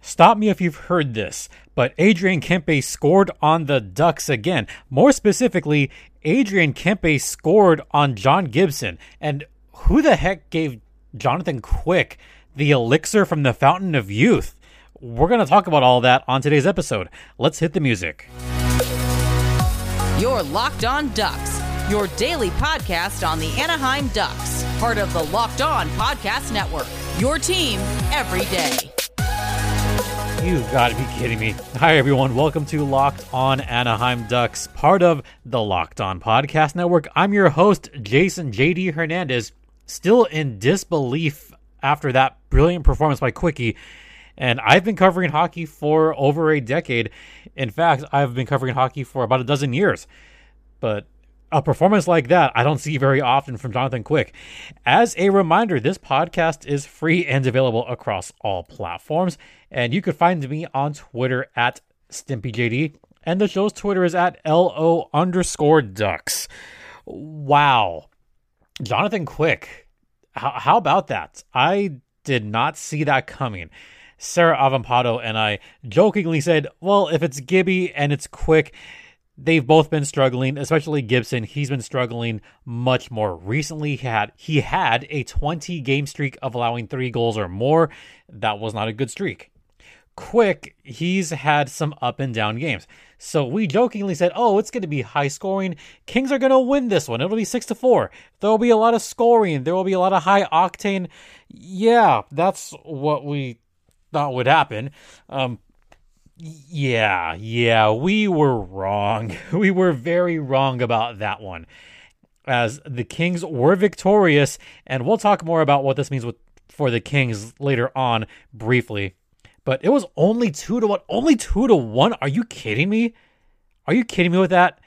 Stop me if you've heard this, but Adrian Kempe scored on the Ducks again. More specifically, Adrian Kempe scored on John Gibson. And who the heck gave Jonathan Quick the elixir from the Fountain of Youth? We're going to talk about all that on today's episode. Let's hit the music. You're Locked On Ducks, your daily podcast on the Anaheim Ducks, part of the Locked On Podcast Network. Your team every day. You've got to be kidding me. Hi, everyone. Welcome to Locked On Anaheim Ducks, part of the Locked On Podcast Network. I'm your host, Jason JD Hernandez, still in disbelief after that brilliant performance by Quickie. And I've been covering hockey for over a decade. In fact, I've been covering hockey for about a dozen years. But a performance like that, I don't see very often from Jonathan Quick. As a reminder, this podcast is free and available across all platforms. And you can find me on Twitter at StimpyJD. And the show's Twitter is at LO underscore ducks. Wow. Jonathan Quick. How, how about that? I did not see that coming. Sarah Avampado and I jokingly said, well, if it's Gibby and it's quick, they've both been struggling, especially Gibson. He's been struggling much more recently. He had he had a 20 game streak of allowing 3 goals or more. That was not a good streak. Quick, he's had some up and down games. So we jokingly said, "Oh, it's going to be high scoring. Kings are going to win this one. It'll be 6 to 4. There will be a lot of scoring. There will be a lot of high octane." Yeah, that's what we thought would happen. Um, yeah, yeah, we were wrong. We were very wrong about that one. As the Kings were victorious, and we'll talk more about what this means with for the Kings later on briefly. But it was only two to one. Only two to one. Are you kidding me? Are you kidding me with that?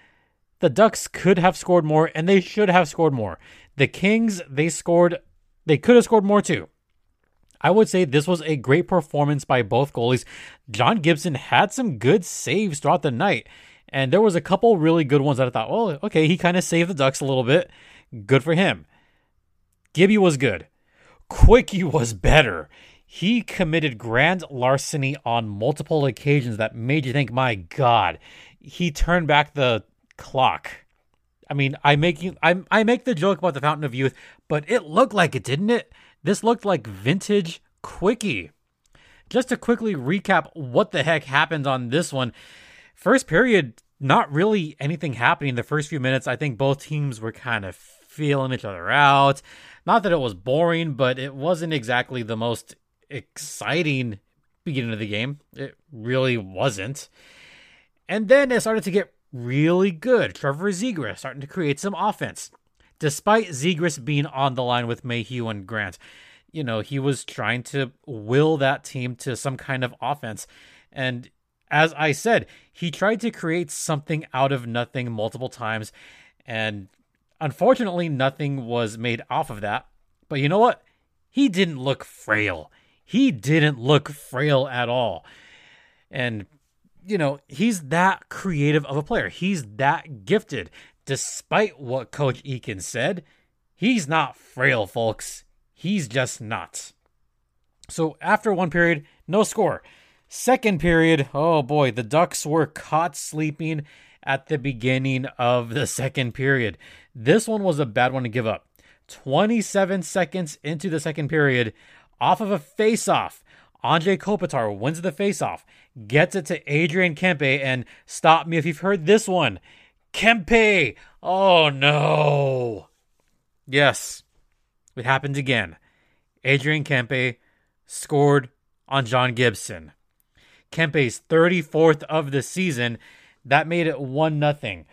The Ducks could have scored more, and they should have scored more. The Kings, they scored. They could have scored more too. I would say this was a great performance by both goalies. John Gibson had some good saves throughout the night, and there was a couple really good ones that I thought, well, okay, he kind of saved the Ducks a little bit. Good for him. Gibby was good. Quickie was better. He committed grand larceny on multiple occasions that made you think, my God, he turned back the clock. I mean, I make you, I, I make the joke about the Fountain of Youth, but it looked like it, didn't it? This looked like vintage quickie. Just to quickly recap what the heck happened on this one. First period, not really anything happening. The first few minutes, I think both teams were kind of feeling each other out. Not that it was boring, but it wasn't exactly the most exciting beginning of the game. It really wasn't. And then it started to get really good. Trevor Zegras starting to create some offense despite Zegras being on the line with Mayhew and Grant. You know, he was trying to will that team to some kind of offense. And as I said, he tried to create something out of nothing multiple times. And unfortunately, nothing was made off of that. But you know what? He didn't look frail. He didn't look frail at all. And, you know, he's that creative of a player. He's that gifted despite what Coach Eakin said, he's not frail, folks. He's just not. So after one period, no score. Second period, oh boy, the Ducks were caught sleeping at the beginning of the second period. This one was a bad one to give up. 27 seconds into the second period, off of a face-off, Anze Kopitar wins the face-off, gets it to Adrian Kempe, and stop me if you've heard this one. Kempe! Oh no! Yes, it happened again. Adrian Kempe scored on John Gibson. Kempe's 34th of the season. That made it 1 nothing.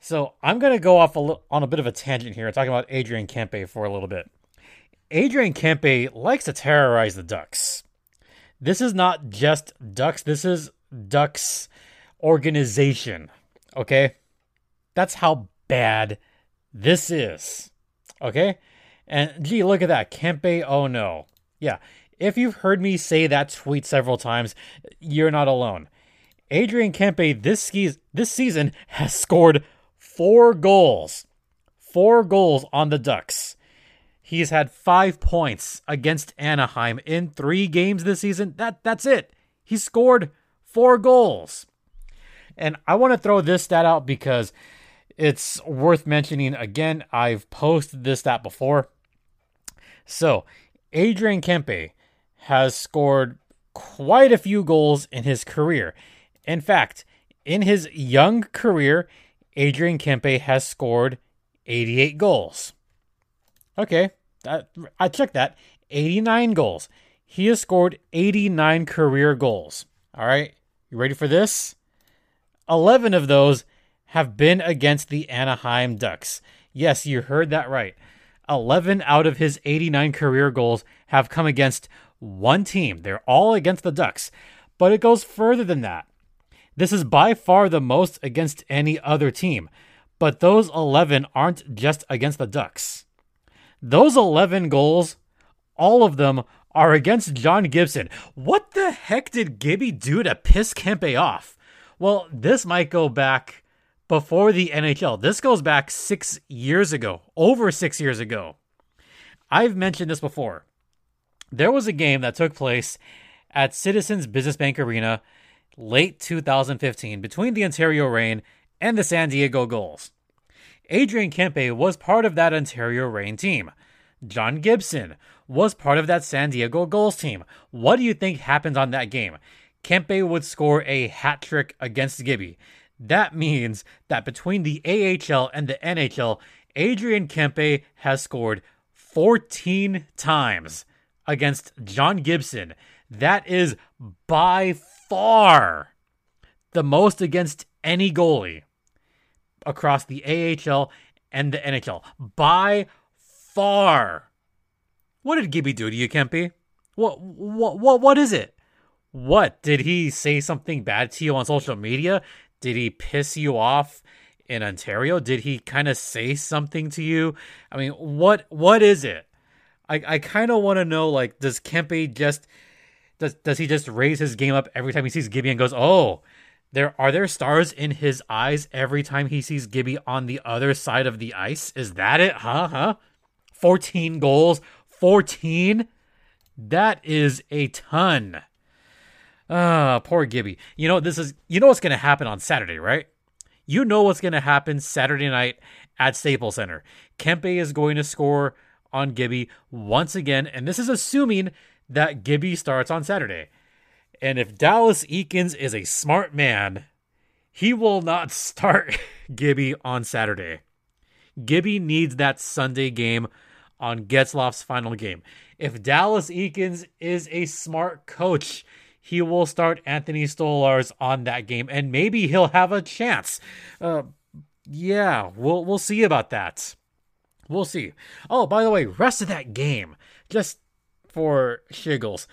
So I'm going to go off a li- on a bit of a tangent here, talking about Adrian Kempe for a little bit. Adrian Kempe likes to terrorize the Ducks. This is not just Ducks, this is Ducks organization. Okay? That's how bad this is. Okay? And gee, look at that. Kempe, oh no. Yeah. If you've heard me say that tweet several times, you're not alone. Adrian Kempe this skis this season has scored four goals. Four goals on the Ducks. He's had five points against Anaheim in three games this season. That that's it. He scored four goals. And I want to throw this stat out because it's worth mentioning again. I've posted this stat before. So, Adrian Kempe has scored quite a few goals in his career. In fact, in his young career, Adrian Kempe has scored 88 goals. Okay, that, I checked that. 89 goals. He has scored 89 career goals. All right, you ready for this? 11 of those have been against the Anaheim Ducks. Yes, you heard that right. 11 out of his 89 career goals have come against one team. They're all against the Ducks. But it goes further than that. This is by far the most against any other team. But those 11 aren't just against the Ducks. Those 11 goals, all of them are against John Gibson. What the heck did Gibby do to piss Kempe off? Well, this might go back before the NHL. This goes back six years ago, over six years ago. I've mentioned this before. There was a game that took place at Citizens Business Bank Arena late 2015 between the Ontario Reign and the San Diego Gulls. Adrian Kempe was part of that Ontario Reign team. John Gibson was part of that San Diego Gulls team. What do you think happened on that game? Kempe would score a hat trick against Gibby. That means that between the AHL and the NHL, Adrian Kempe has scored 14 times against John Gibson. That is by far the most against any goalie across the AHL and the NHL. By far. What did Gibby do to you, Kempe? What what what what is it? What did he say something bad to you on social media? Did he piss you off in Ontario? Did he kind of say something to you? I mean, what what is it? I I kind of want to know like does Kempe just does does he just raise his game up every time he sees Gibby and goes, "Oh, there are there stars in his eyes every time he sees Gibby on the other side of the ice? Is that it? Huh? Huh? 14 goals. 14? That is a ton. Ah, poor Gibby. You know this is you know what's gonna happen on Saturday, right? You know what's gonna happen Saturday night at Staples Center. Kempe is going to score on Gibby once again, and this is assuming that Gibby starts on Saturday. And if Dallas Eakins is a smart man, he will not start Gibby on Saturday. Gibby needs that Sunday game on Getzlaf's final game. If Dallas Eakins is a smart coach, he will start Anthony Stolarz on that game, and maybe he'll have a chance. Uh, yeah, we'll we'll see about that. We'll see. Oh, by the way, rest of that game, just for shiggles.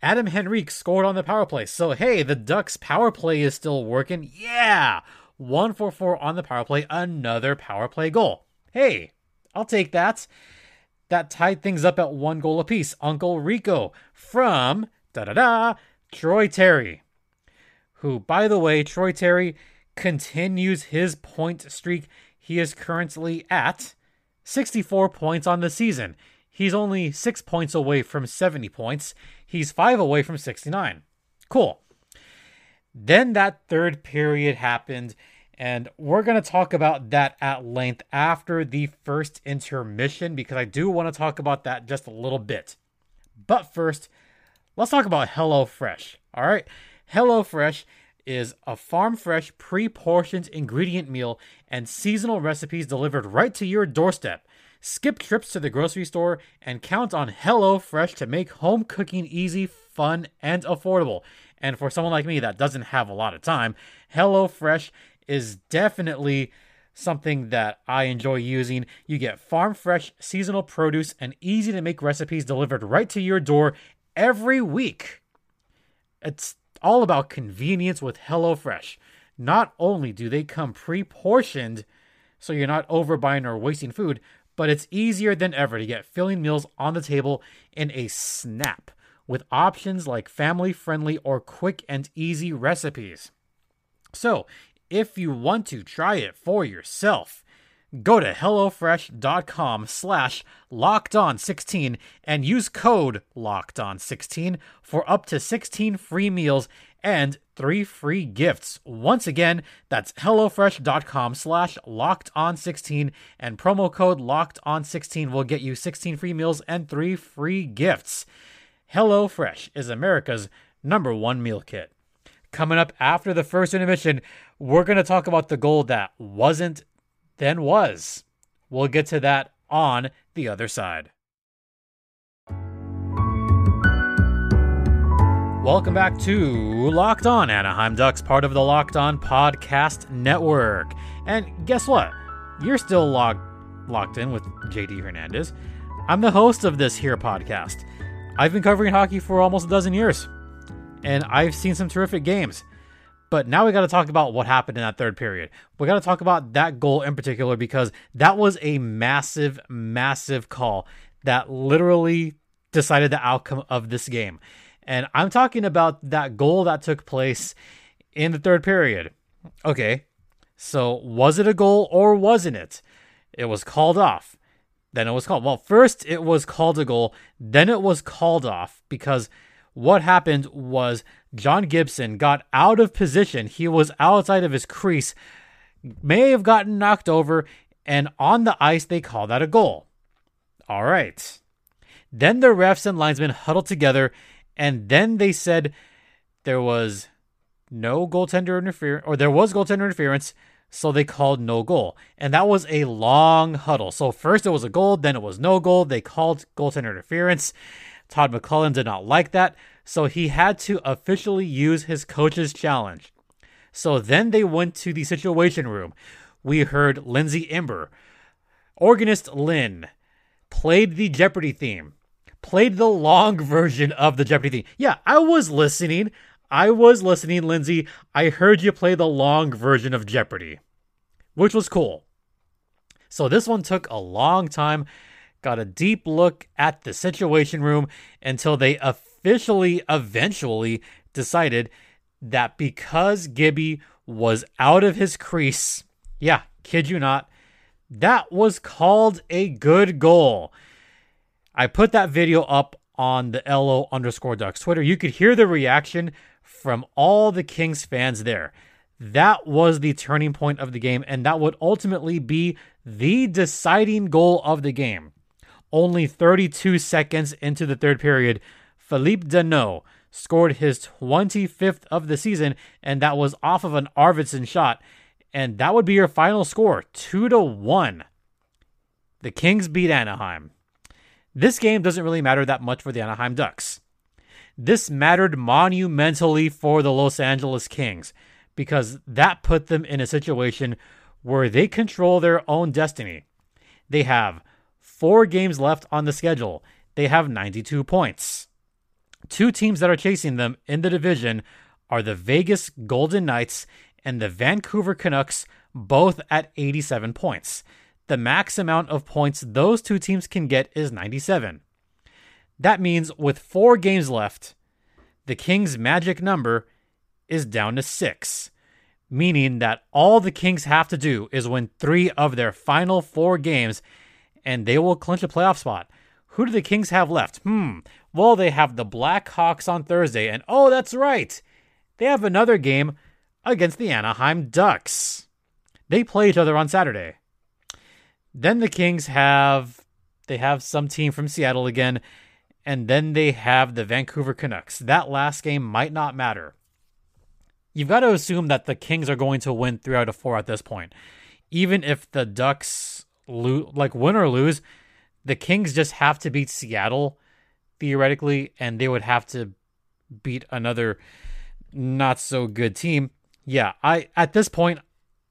Adam Henrique scored on the power play. So, hey, the Ducks' power play is still working. Yeah! 1 for 4 on the power play, another power play goal. Hey, I'll take that. That tied things up at one goal apiece. Uncle Rico from da da da Troy Terry, who, by the way, Troy Terry continues his point streak. He is currently at 64 points on the season. He's only six points away from 70 points. He's five away from 69. Cool. Then that third period happened, and we're going to talk about that at length after the first intermission because I do want to talk about that just a little bit. But first, let's talk about HelloFresh. All right. HelloFresh is a farm fresh, pre portioned ingredient meal and seasonal recipes delivered right to your doorstep. Skip trips to the grocery store and count on HelloFresh to make home cooking easy, fun, and affordable. And for someone like me that doesn't have a lot of time, HelloFresh is definitely something that I enjoy using. You get farm fresh seasonal produce and easy to make recipes delivered right to your door every week. It's all about convenience with HelloFresh. Not only do they come pre portioned, so you're not overbuying or wasting food, but it's easier than ever to get filling meals on the table in a snap with options like family friendly or quick and easy recipes. So, if you want to try it for yourself, go to HelloFresh.com slash LockedOn16 and use code LockedOn16 for up to 16 free meals and three free gifts. Once again, that's HelloFresh.com slash LockedOn16 and promo code LockedOn16 will get you 16 free meals and three free gifts. HelloFresh is America's number one meal kit. Coming up after the first intermission, we're going to talk about the goal that wasn't, then was. We'll get to that on the other side. Welcome back to Locked On Anaheim Ducks, part of the Locked On Podcast Network. And guess what? You're still locked locked in with JD Hernandez. I'm the host of this here podcast. I've been covering hockey for almost a dozen years, and I've seen some terrific games. But now we got to talk about what happened in that third period. We got to talk about that goal in particular because that was a massive, massive call that literally decided the outcome of this game. And I'm talking about that goal that took place in the third period. Okay, so was it a goal or wasn't it? It was called off. Then it was called. Well, first it was called a goal, then it was called off because what happened was John Gibson got out of position. He was outside of his crease, may have gotten knocked over, and on the ice they call that a goal. All right. Then the refs and linesmen huddled together and then they said there was no goaltender interference, or there was goaltender interference, so they called no goal. And that was a long huddle. So first it was a goal, then it was no goal. They called goaltender interference. Todd McLellan did not like that, so he had to officially use his coach's challenge. So then they went to the situation room. We heard Lindsay Imber, organist Lynn, played the Jeopardy theme played the long version of the Jeopardy theme. Yeah, I was listening. I was listening, Lindsay. I heard you play the long version of Jeopardy, which was cool. So this one took a long time. Got a deep look at the situation room until they officially, eventually decided that because Gibby was out of his crease, yeah, kid you not, that was called a good goal. I put that video up on the LO underscore ducks Twitter. You could hear the reaction from all the Kings fans there. That was the turning point of the game, and that would ultimately be the deciding goal of the game. Only 32 seconds into the third period, Philippe Danault scored his 25th of the season, and that was off of an Arvidsson shot. And that would be your final score, 2 to 1. The Kings beat Anaheim. This game doesn't really matter that much for the Anaheim Ducks. This mattered monumentally for the Los Angeles Kings because that put them in a situation where they control their own destiny. They have four games left on the schedule. They have 92 points. Two teams that are chasing them in the division are the Vegas Golden Knights and the Vancouver Canucks, both at 87 points the max amount of points those two teams can get is 97. That means with four games left, the Kings' magic number is down to six, meaning that all the Kings have to do is win three of their final four games and they will clinch a playoff spot. Who do the Kings have left? Hmm. Well, they have the Blackhawks on Thursday, and oh, that's right. They have another game against the Anaheim Ducks. They play each other on Saturday. Then the Kings have they have some team from Seattle again, and then they have the Vancouver Canucks. That last game might not matter. You've got to assume that the Kings are going to win three out of four at this point. Even if the Ducks lose, like win or lose, the Kings just have to beat Seattle theoretically, and they would have to beat another not so good team. Yeah, I at this point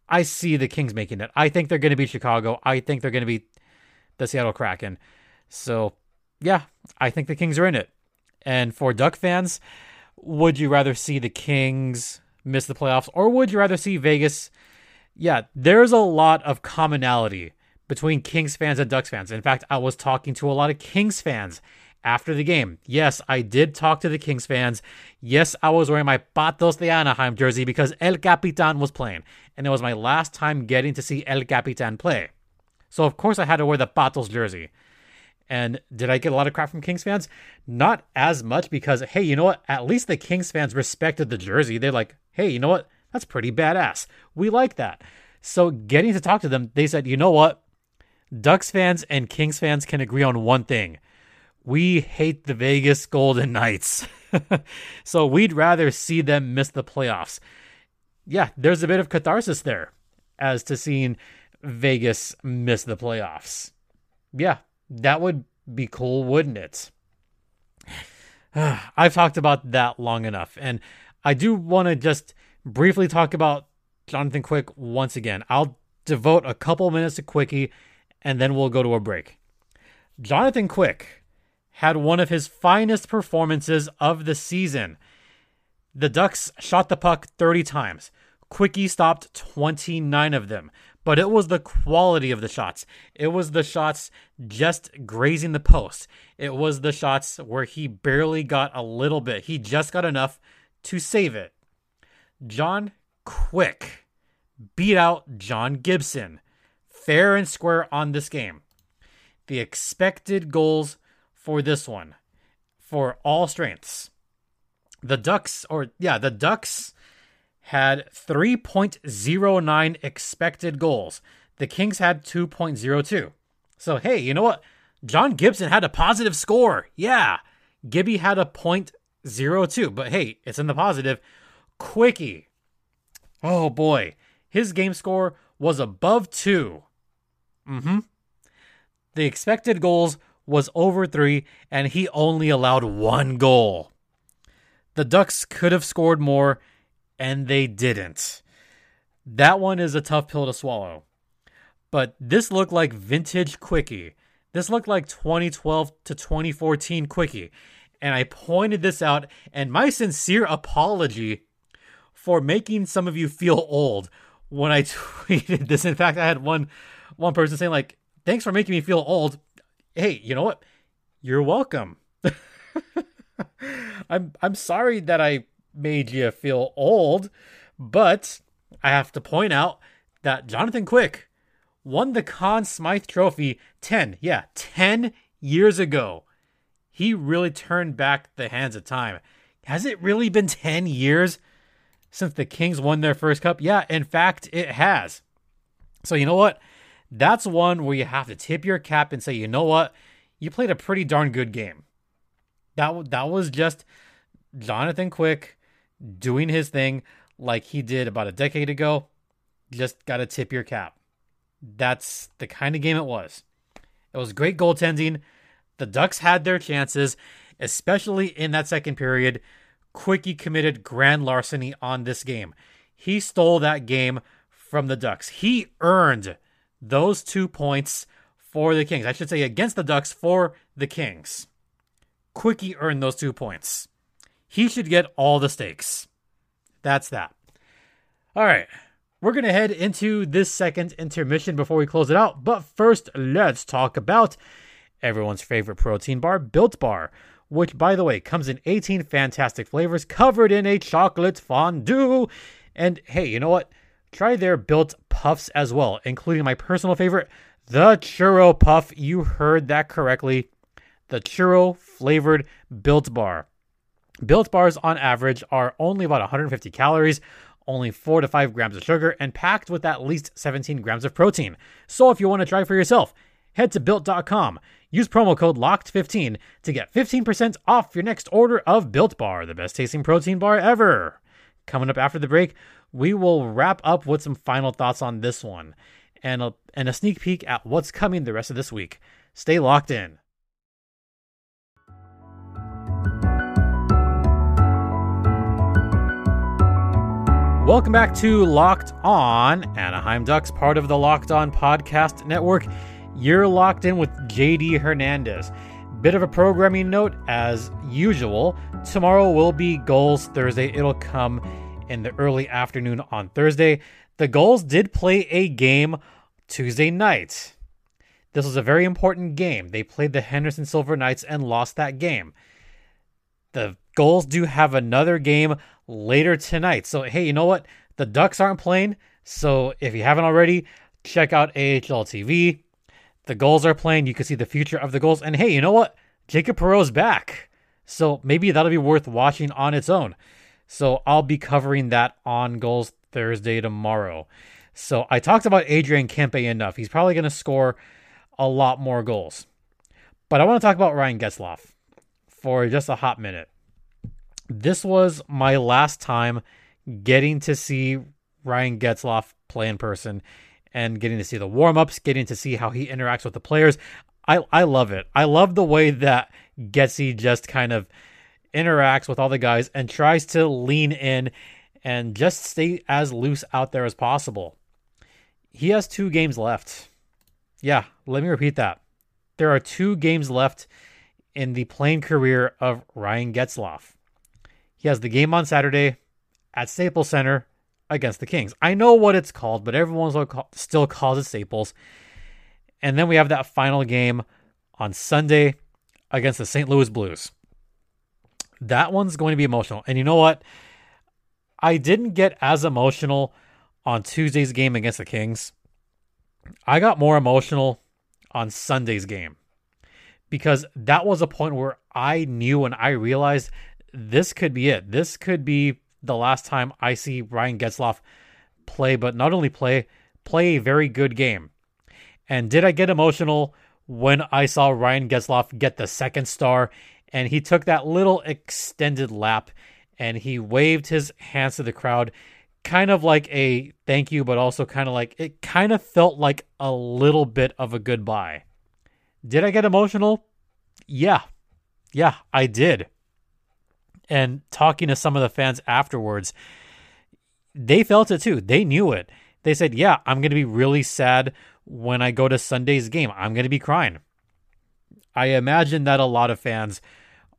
I see the Kings making it. I think they're going to beat Chicago. I think they're going to beat the Seattle Kraken. So, yeah, I think the Kings are in it. And for Duck fans, would you rather see the Kings miss the playoffs or would you rather see Vegas? Yeah, there's a lot of commonality between Kings fans and Ducks fans. In fact, I was talking to a lot of Kings fans after the game. Yes, I did talk to the Kings fans. Yes, I was wearing my Patos de Anaheim jersey because El Capitan was playing. And it was my last time getting to see El Capitan play. So of course I had to wear the Patos jersey. And did I get a lot of crap from Kings fans? Not as much because, hey, you know what? At least the Kings fans respected the jersey. They're like, hey, you know what? That's pretty badass. We like that. So getting to talk to them, they said, you know what? Ducks fans and Kings fans can agree on one thing. We hate the Vegas Golden Knights. so we'd rather see them miss the playoffs. Yeah, there's a bit of catharsis there as to seeing Vegas miss the playoffs. Yeah, that would be cool, wouldn't it? I've talked about that long enough. And I do want to just briefly talk about Jonathan Quick once again. I'll devote a couple minutes to Quickie and then we'll go to a break. Jonathan Quick had one of his finest performances of the season. The Ducks shot the puck 30 times. Quickie stopped 29 of them but it was the quality of the shots. It was the shots just grazing the post. It was the shots where he barely got a little bit. He just got enough to save it. John Quick beat out John Gibson. Fair and square on this game. The expected goals for this one, for all strengths. The Ducks, or yeah, the Ducks had 3.09 expected goals. The Kings had 2.02. So, hey, you know what? John Gibson had a positive score. Yeah. Gibby had a .02, but hey, it's in the positive. Quickie. Oh boy. His game score was above 2. Mhm. The expected goals was over 3 and he only allowed 1 goal. The Ducks could have scored more and they didn't. That one is a tough pill to swallow. But this looked like vintage Quickie. This looked like 2012 to 2014 Quickie. And I pointed this out, and my sincere apology for making some of you feel old when I tweeted this. In fact, I had one one person saying, like, thanks for making me feel old. Hey, you know what? You're welcome. I'm I'm sorry that I made you feel old, but I have to point out that Jonathan Quick won the Conn Smythe Trophy 10, yeah, 10 years ago. He really turned back the hands of time. Has it really been 10 years since the Kings won their first cup? Yeah, in fact, it has. So, you know what? That's one where you have to tip your cap and say, you know what? You played a pretty darn good game. That, that was just Jonathan Quick doing his thing like he did about a decade ago, just got to tip your cap. That's the kind of game it was. It was great goaltending. The Ducks had their chances, especially in that second period. Quickie committed grand larceny on this game. He stole that game from the Ducks. He earned those two points for the Kings. I should say against the Ducks for the Kings. Quickie earned those two points he should get all the stakes. That's that. All right. We're going to head into this second intermission before we close it out. But first, let's talk about everyone's favorite protein bar, Built Bar, which, by the way, comes in 18 fantastic flavors covered in a chocolate fondue. And hey, you know what? Try their built puffs as well, including my personal favorite, the churro puff. You heard that correctly. The churro flavored built bar. Built bars on average are only about 150 calories, only 4 to 5 grams of sugar, and packed with at least 17 grams of protein. So if you want to try for yourself, head to built.com. Use promo code LOCKED15 to get 15% off your next order of Built Bar, the best tasting protein bar ever. Coming up after the break, we will wrap up with some final thoughts on this one and a, and a sneak peek at what's coming the rest of this week. Stay locked in. Welcome back to Locked On Anaheim Ducks, part of the Locked On Podcast Network. You're locked in with JD Hernandez. Bit of a programming note, as usual. Tomorrow will be Gulls Thursday. It'll come in the early afternoon on Thursday. The Gulls did play a game Tuesday night. This was a very important game. They played the Henderson Silver Knights and lost that game. The Gulls do have another game later tonight. So, hey, you know what? The Ducks aren't playing. So, if you haven't already, check out AHL TV. the Gulls are playing. You can see the future of the Gulls. And hey, you know what? Jacob Perreault's back. So maybe that'll be worth watching on its own. So I'll be covering that on Gulls Thursday tomorrow. So I talked about Adrian Kempe enough. He's probably going to score a lot more goals. But I want to talk about Ryan Getzlaf for just a hot minute. This was my last time getting to see Ryan Getzlaf play in person and getting to see the warm ups, getting to see how he interacts with the players. I, I love it. I love the way that Getsy just kind of interacts with all the guys and tries to lean in and just stay as loose out there as possible. He has two games left. Yeah, let me repeat that. There are two games left in the playing career of Ryan Getzlaf. He has the game on Saturday at Staples Center against the Kings. I know what it's called, but everyone still calls it Staples. And then we have that final game on Sunday against the St. Louis Blues. That one's going to be emotional. And you know what? I didn't get as emotional on Tuesday's game against the Kings. I got more emotional on Sunday's game because that was a point where I knew and I realized this could be it. This could be the last time I see Ryan Getzlaf play, but not only play, play a very good game. And did I get emotional when I saw Ryan Getzlaf get the second star and he took that little extended lap and he waved his hands to the crowd kind of like a thank you but also kind of like it kind of felt like a little bit of a goodbye. Did i get emotional? Yeah. Yeah i did. And talking to some of the fans afterwards they felt it too. They knew it. They said yeah i'm going to be really sad when i go to sunday's game. I'm going to be crying. I imagine that a lot of fans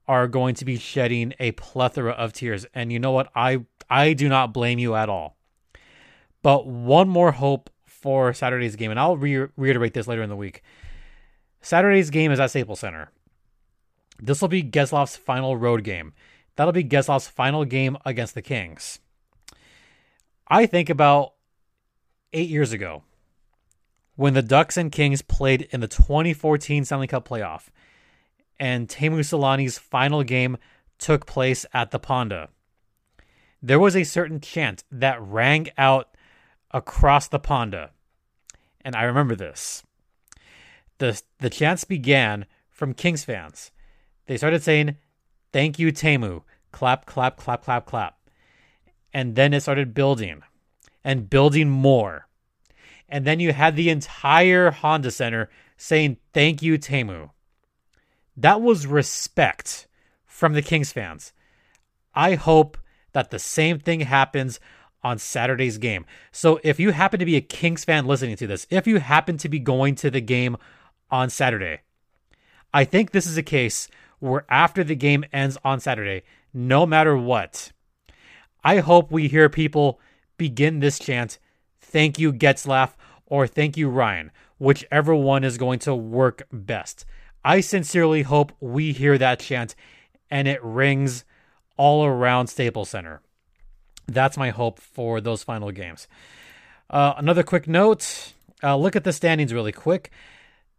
are going to be shedding a plethora of tears. And you know what? I I do not blame you at all. But one more hope for Saturday's game, and I'll re- reiterate this later in the week. Saturday's game is at Staples Center. This will be Getzlaf's final road game. That'll be Getzlaf's final game against the Kings. I think about eight years ago when the Ducks and Kings played in the 2014 Stanley Cup playoff and Teemu Selanne's final game took place at the Ponda. There was a certain chant that rang out across the Ponda. And I remember this. The, the chants began from Kings fans. They started saying, Thank you, Teemu. Clap, clap, clap, clap, clap. And then it started building and building more. And then you had the entire Honda Center saying, Thank you, Teemu. That was respect from the Kings fans. I hope that the same thing happens on Saturday's game. So if you happen to be a Kings fan listening to this, if you happen to be going to the game on Saturday, I think this is a case where after the game ends on Saturday, no matter what, I hope we hear people begin this chant, thank you Getzlaf or thank you Ryan, whichever one is going to work best. I sincerely hope we hear that chant and it rings all around Staples Center. That's my hope for those final games. Uh, another quick note uh, look at the standings really quick.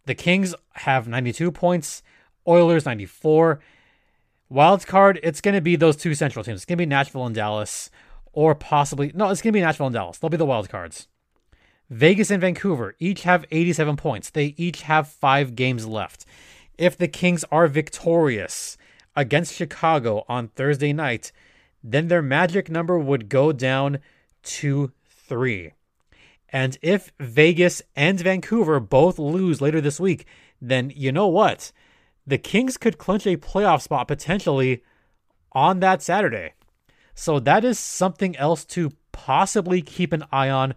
The Kings have 92 points, Oilers 94. Wild card, it's going to be those two central teams. It's going to be Nashville and Dallas, or possibly, no, it's going to be Nashville and Dallas. They'll be the wild cards. Vegas and Vancouver each have 87 points. They each have five games left if the Kings are victorious against Chicago on Thursday night, then their magic number would go down to three. And if Vegas and Vancouver both lose later this week, then you know what? The Kings could clinch a playoff spot potentially on that Saturday. So that is something else to possibly keep an eye on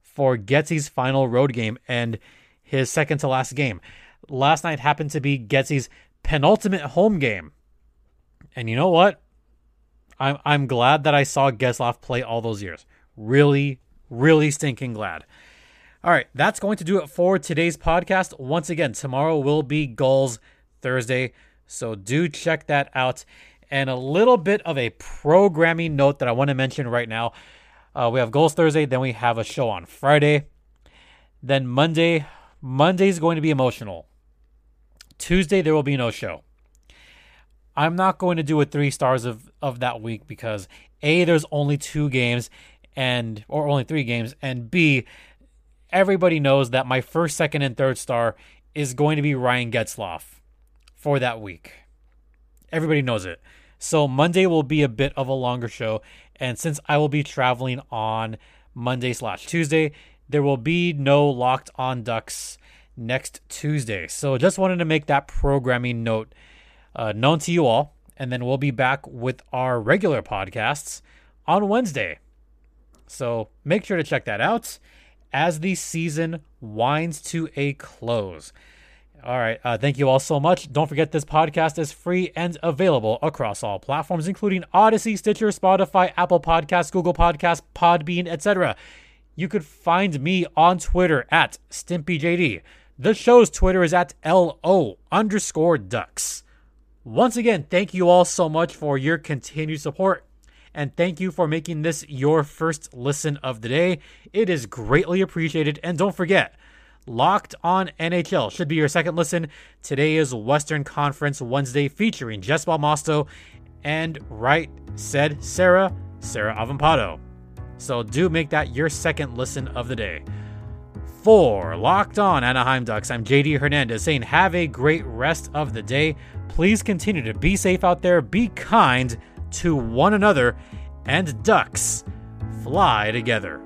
for Getsy's final road game and his second to last game last night happened to be Getsy's penultimate home game. And you know what? I'm I'm glad that I saw Getzlaf play all those years. Really, really stinking glad. All right, that's going to do it for today's podcast. Once again, tomorrow will be Gulls Thursday, so do check that out. And a little bit of a programming note that I want to mention right now. Uh, we have Gulls Thursday, then we have a show on Friday. Then Monday, Monday is going to be emotional. Tuesday, there will be no show. I'm not going to do a three stars of, of that week because A, there's only two games and or only three games, and B, everybody knows that my first, second, and third star is going to be Ryan Getzlaf for that week. Everybody knows it. So Monday will be a bit of a longer show, and since I will be traveling on Monday slash Tuesday, there will be no locked on ducks next Tuesday. So just wanted to make that programming note uh, known to you all, and then we'll be back with our regular podcasts on Wednesday. So make sure to check that out as the season winds to a close. All right. Uh, thank you all so much. Don't forget this podcast is free and available across all platforms, including Audacy, Stitcher, Spotify, Apple Podcasts, Google Podcasts, Podbean, etc. You could find me on Twitter at StimpyJD. The show's Twitter is at LO underscore ducks. Once again, thank you all so much for your continued support. And thank you for making this your first listen of the day. It is greatly appreciated. And don't forget, Locked on NHL should be your second listen. Today is Western Conference Wednesday featuring Jess Belmosto and Right Said Sarah, Sarah Avampado. So do make that your second listen of the day. For Locked On Anaheim Ducks, I'm JD Hernandez saying have a great rest of the day. Please continue to be safe out there, be kind to one another, and Ducks fly together.